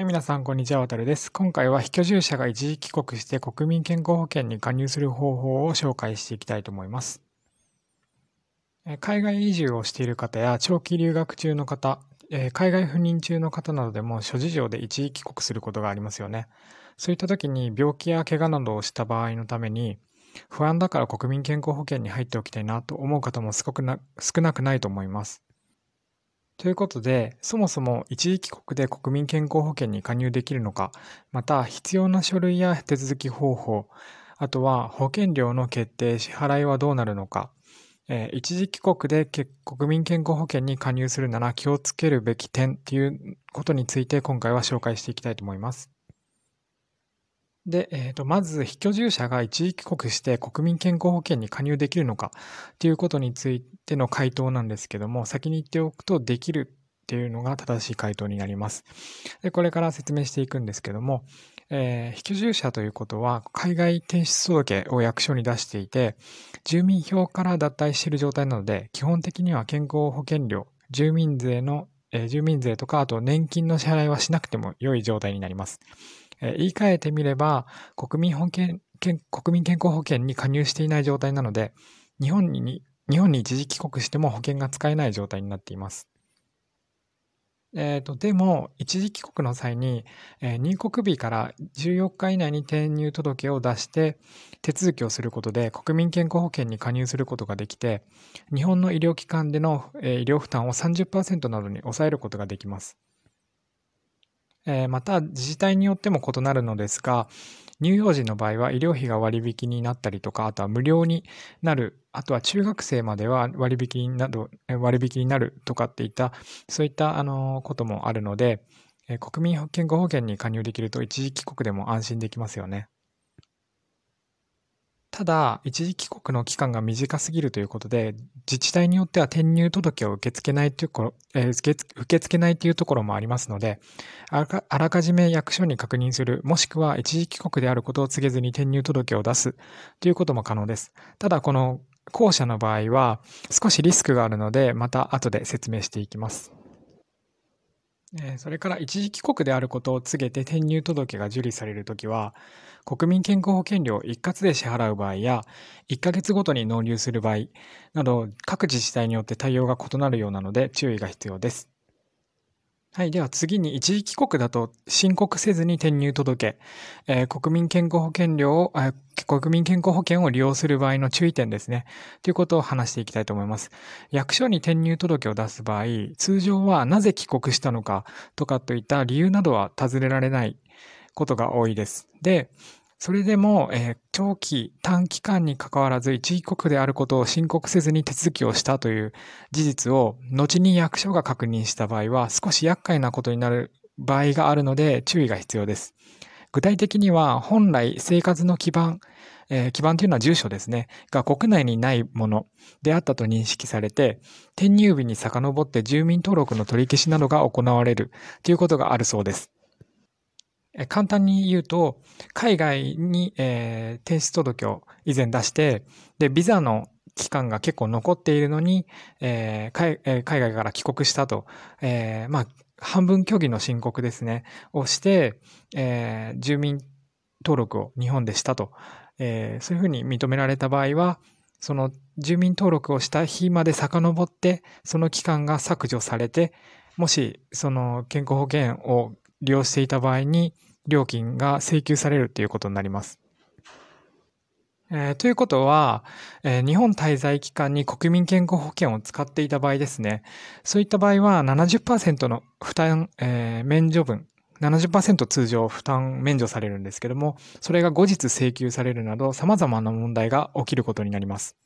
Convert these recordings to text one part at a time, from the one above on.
はい、皆さん、こんにちは。わたるです。今回は非居住者が一時帰国して国民健康保険に加入する方法を紹介していきたいと思います。海外移住をしている方や長期留学中の方、海外赴任中の方などでも諸事情で一時帰国することがありますよね。そういった時に病気や怪我などをした場合のために、不安だから国民健康保険に入っておきたいなと思う方も少なくないと思います。ということで、そもそも一時帰国で国民健康保険に加入できるのか、また必要な書類や手続き方法、あとは保険料の決定、支払いはどうなるのか、えー、一時帰国で国民健康保険に加入するなら気をつけるべき点ということについて今回は紹介していきたいと思います。で、えー、とまず、非居住者が一時帰国して国民健康保険に加入できるのかということについての回答なんですけども、先に言っておくと、できるっていうのが正しい回答になります。でこれから説明していくんですけども、えー、非居住者ということは、海外転出届を役所に出していて、住民票から脱退している状態なので、基本的には健康保険料、住民税の、えー、住民税とか、あと年金の支払いはしなくても良い状態になります。え言い換えてみれば、国民保険国民健康保険に加入していない状態なので、日本に日本に一時帰国しても保険が使えない状態になっています。えーと、でも、一時帰国の際に、えー、入国日から14日以内に転入届を出して手続きをすることで国民健康保険に加入することができて、日本の医療機関での、えー、医療負担を30%などに抑えることができます。え、また自治体によっても異なるのですが、乳幼児の場合は医療費が割引になったりとか、あとは無料になる、あとは中学生までは割引など、割引になるとかっていった、そういったあのこともあるので、国民健康保険に加入できると一時帰国でも安心できますよね。ただ、一時帰国の期間が短すぎるということで、自治体によっては転入届を受け付けないというころ、えー、受け付けないというところもありますので、あらかじめ役所に確認する、もしくは一時帰国であることを告げずに転入届を出すということも可能です。ただ、この後者の場合は少しリスクがあるので、また後で説明していきます。それから一時帰国であることを告げて転入届が受理されるときは、国民健康保険料一括で支払う場合や、1ヶ月ごとに納入する場合など、各自治体によって対応が異なるようなので注意が必要です。はい。では次に一時帰国だと申告せずに転入届、えー、国民健康保険料を、国民健康保険を利用する場合の注意点ですね。ということを話していきたいと思います。役所に転入届を出す場合、通常はなぜ帰国したのかとかといった理由などは尋ねられないことが多いです。で、それでも、えー、長期、短期間に関わらず一時国であることを申告せずに手続きをしたという事実を後に役所が確認した場合は少し厄介なことになる場合があるので注意が必要です。具体的には本来生活の基盤、えー、基盤というのは住所ですね、が国内にないものであったと認識されて、転入日に遡って住民登録の取り消しなどが行われるということがあるそうです。簡単に言うと、海外に、えー、転出届を以前出して、で、ビザの期間が結構残っているのに、えー海えー、海外から帰国したと、えー、まあ、半分虚偽の申告ですね、をして、えー、住民登録を日本でしたと、えー、そういうふうに認められた場合は、その住民登録をした日まで遡って、その期間が削除されて、もし、その健康保険を利用していた場合に料金が請求されるということになります。えー、ということは、えー、日本滞在期間に国民健康保険を使っていた場合ですね。そういった場合は70%の負担、えー、免除分、70%通常負担免除されるんですけども、それが後日請求されるなど様々な問題が起きることになります。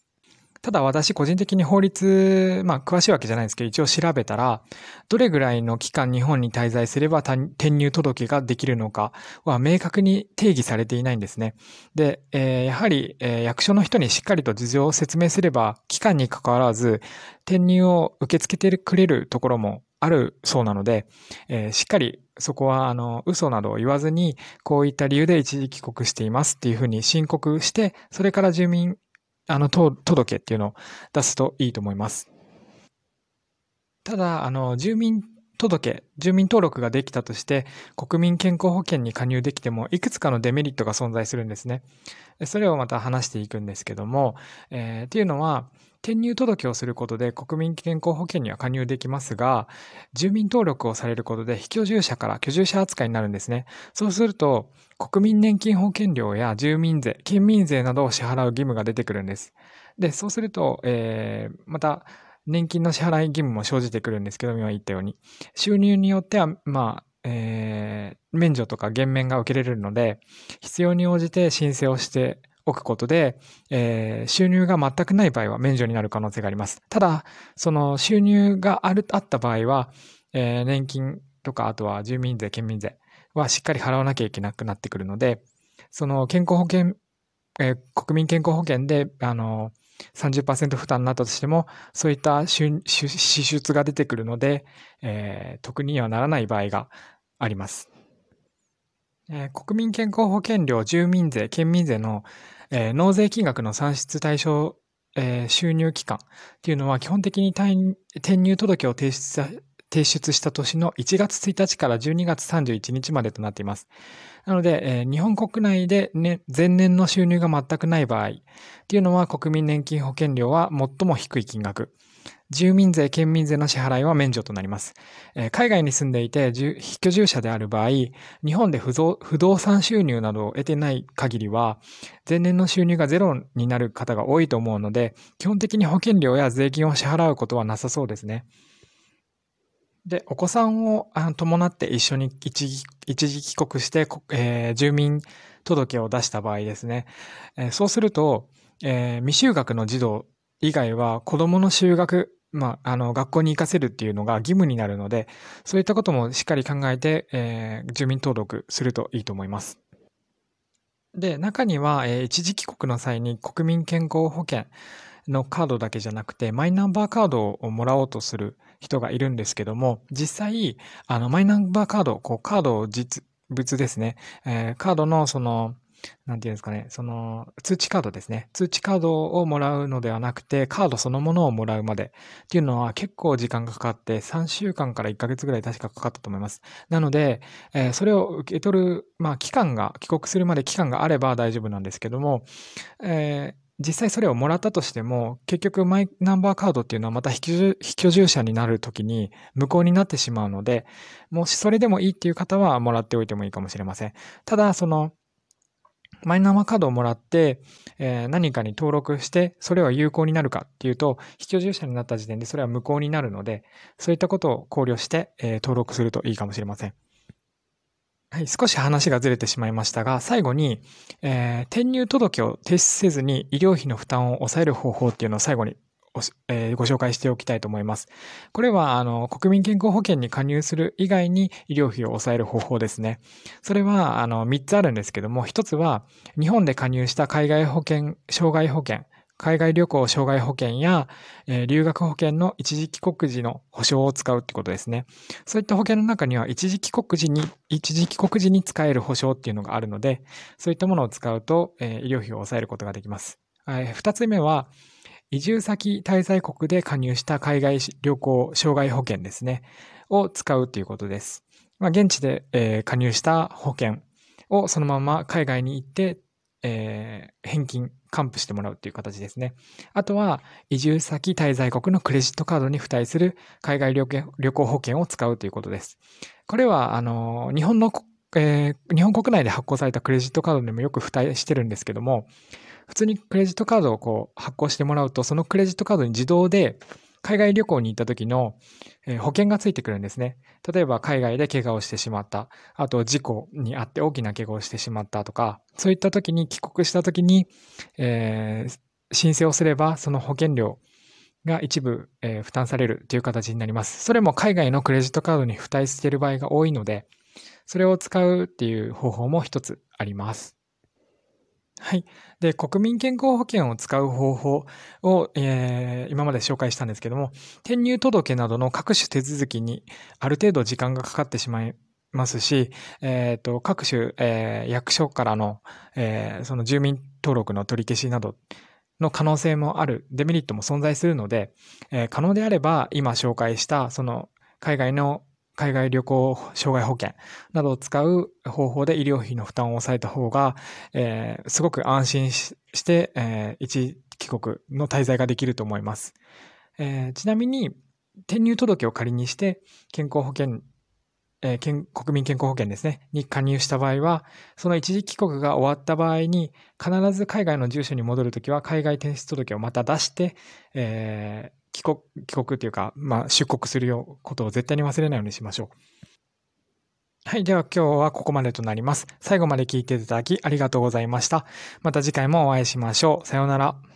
ただ私個人的に法律、まあ詳しいわけじゃないんですけど、一応調べたら、どれぐらいの期間日本に滞在すれば転入届ができるのかは明確に定義されていないんですね。で、えー、やはり、えー、役所の人にしっかりと事情を説明すれば、期間に関わらず転入を受け付けてくれるところもあるそうなので、えー、しっかりそこは、あの、嘘などを言わずに、こういった理由で一時帰国していますっていうふうに申告して、それから住民あの、届けっていうのを出すといいと思います。ただ、あの、住民届、住民登録ができたとして、国民健康保険に加入できても、いくつかのデメリットが存在するんですね。それをまた話していくんですけども、えー、っていうのは、転入届をすることで国民健康保険には加入できますが、住民登録をされることで非居住者から居住者扱いになるんですね。そうすると、国民年金保険料や住民税、県民税などを支払う義務が出てくるんです。で、そうすると、えー、また、年金の支払い義務も生じてくるんですけど、今言ったように。収入によっては、まあ、えー、免除とか減免が受けれるので、必要に応じて申請をしておくことで、えー、収入が全くない場合は免除になる可能性があります。ただ、その収入がある、あった場合は、えー、年金とか、あとは住民税、県民税はしっかり払わなきゃいけなくなってくるので、その健康保険、えー、国民健康保険で、あの、30%負担になったとしても、そういった支出が出てくるので、えー、得にはならない場合があります。国民健康保険料、住民税、県民税の、納税金額の算出対象、収入期間っていうのは基本的に転入届を提出提出した年の1月1日から12月31日までとなっています。なので、えー、日本国内で、ね、前年の収入が全くない場合っていうのは国民年金保険料は最も低い金額。住民税、県民税の支払いは免除となります。えー、海外に住んでいて非居住者である場合、日本で不動産収入などを得てない限りは、前年の収入がゼロになる方が多いと思うので、基本的に保険料や税金を支払うことはなさそうですね。で、お子さんを伴って一緒に一時帰国して、えー、住民届を出した場合ですね。えー、そうすると、えー、未就学の児童以外は子供の就学まあ、あの、学校に行かせるっていうのが義務になるので、そういったこともしっかり考えて、えー、住民登録するといいと思います。で、中には、えー、一時帰国の際に国民健康保険のカードだけじゃなくて、マイナンバーカードをもらおうとする人がいるんですけども、実際、あの、マイナンバーカード、こう、カードを実物ですね、えー、カードのその、なんていうんですかね、その通知カードですね。通知カードをもらうのではなくて、カードそのものをもらうまでっていうのは結構時間がかかって、3週間から1ヶ月ぐらい確かかかったと思います。なので、えー、それを受け取る、まあ、期間が、帰国するまで期間があれば大丈夫なんですけども、えー実際それをもらったとしても、結局マイナンバーカードっていうのはまた非居住者になるときに無効になってしまうので、もしそれでもいいっていう方はもらっておいてもいいかもしれません。ただ、その、マイナンバーカードをもらって、えー、何かに登録して、それは有効になるかっていうと、非居住者になった時点でそれは無効になるので、そういったことを考慮して、えー、登録するといいかもしれません。はい、少し話がずれてしまいましたが、最後に、えー、転入届を提出せずに医療費の負担を抑える方法っていうのを最後にえー、ご紹介しておきたいと思います。これは、あの、国民健康保険に加入する以外に医療費を抑える方法ですね。それは、あの、3つあるんですけども、1つは、日本で加入した海外保険、障害保険、海外旅行障害保険や、えー、留学保険の一時帰国時の保証を使うってことですね。そういった保険の中には一時帰国時に、一時帰国時に使える保証っていうのがあるので、そういったものを使うと、えー、医療費を抑えることができます。えー、2つ目は、移住先滞在国で加入した海外旅行障害保険ですね、を使うということです。まあ、現地で、えー、加入した保険をそのまま海外に行って、えー、返金、還付してもらうという形ですね。あとは、移住先滞在国のクレジットカードに付帯する海外旅行保険を使うということです。これは、あの、日本の、えー、日本国内で発行されたクレジットカードにもよく付帯してるんですけども、普通にクレジットカードをこう発行してもらうと、そのクレジットカードに自動で海外旅行に行った時の保険がついてくるんですね。例えば海外で怪我をしてしまった。あと事故にあって大きな怪我をしてしまったとか、そういった時に帰国した時に、えー、申請をすればその保険料が一部、えー、負担されるという形になります。それも海外のクレジットカードに付帯している場合が多いので、それを使うっていう方法も一つあります。はい。で、国民健康保険を使う方法を、えー、今まで紹介したんですけども、転入届などの各種手続きにある程度時間がかかってしまいますし、えっ、ー、と、各種、えー、役所からの、え、その住民登録の取り消しなどの可能性もある、デメリットも存在するので、え、可能であれば、今紹介した、その、海外の海外旅行障害保険などを使う方法で医療費の負担を抑えた方が、えー、すごく安心して、えー、一帰国の滞在ができると思います。えー、ちなみに、転入届を仮にして、健康保険、えー、国民健康保険ですね、に加入した場合は、その一時帰国が終わった場合に、必ず海外の住所に戻るときは、海外転出届をまた出して、えー、帰国、帰国っていうか、まあ、出国するよことを絶対に忘れないようにしましょう。はい。では今日はここまでとなります。最後まで聞いていただきありがとうございました。また次回もお会いしましょう。さようなら。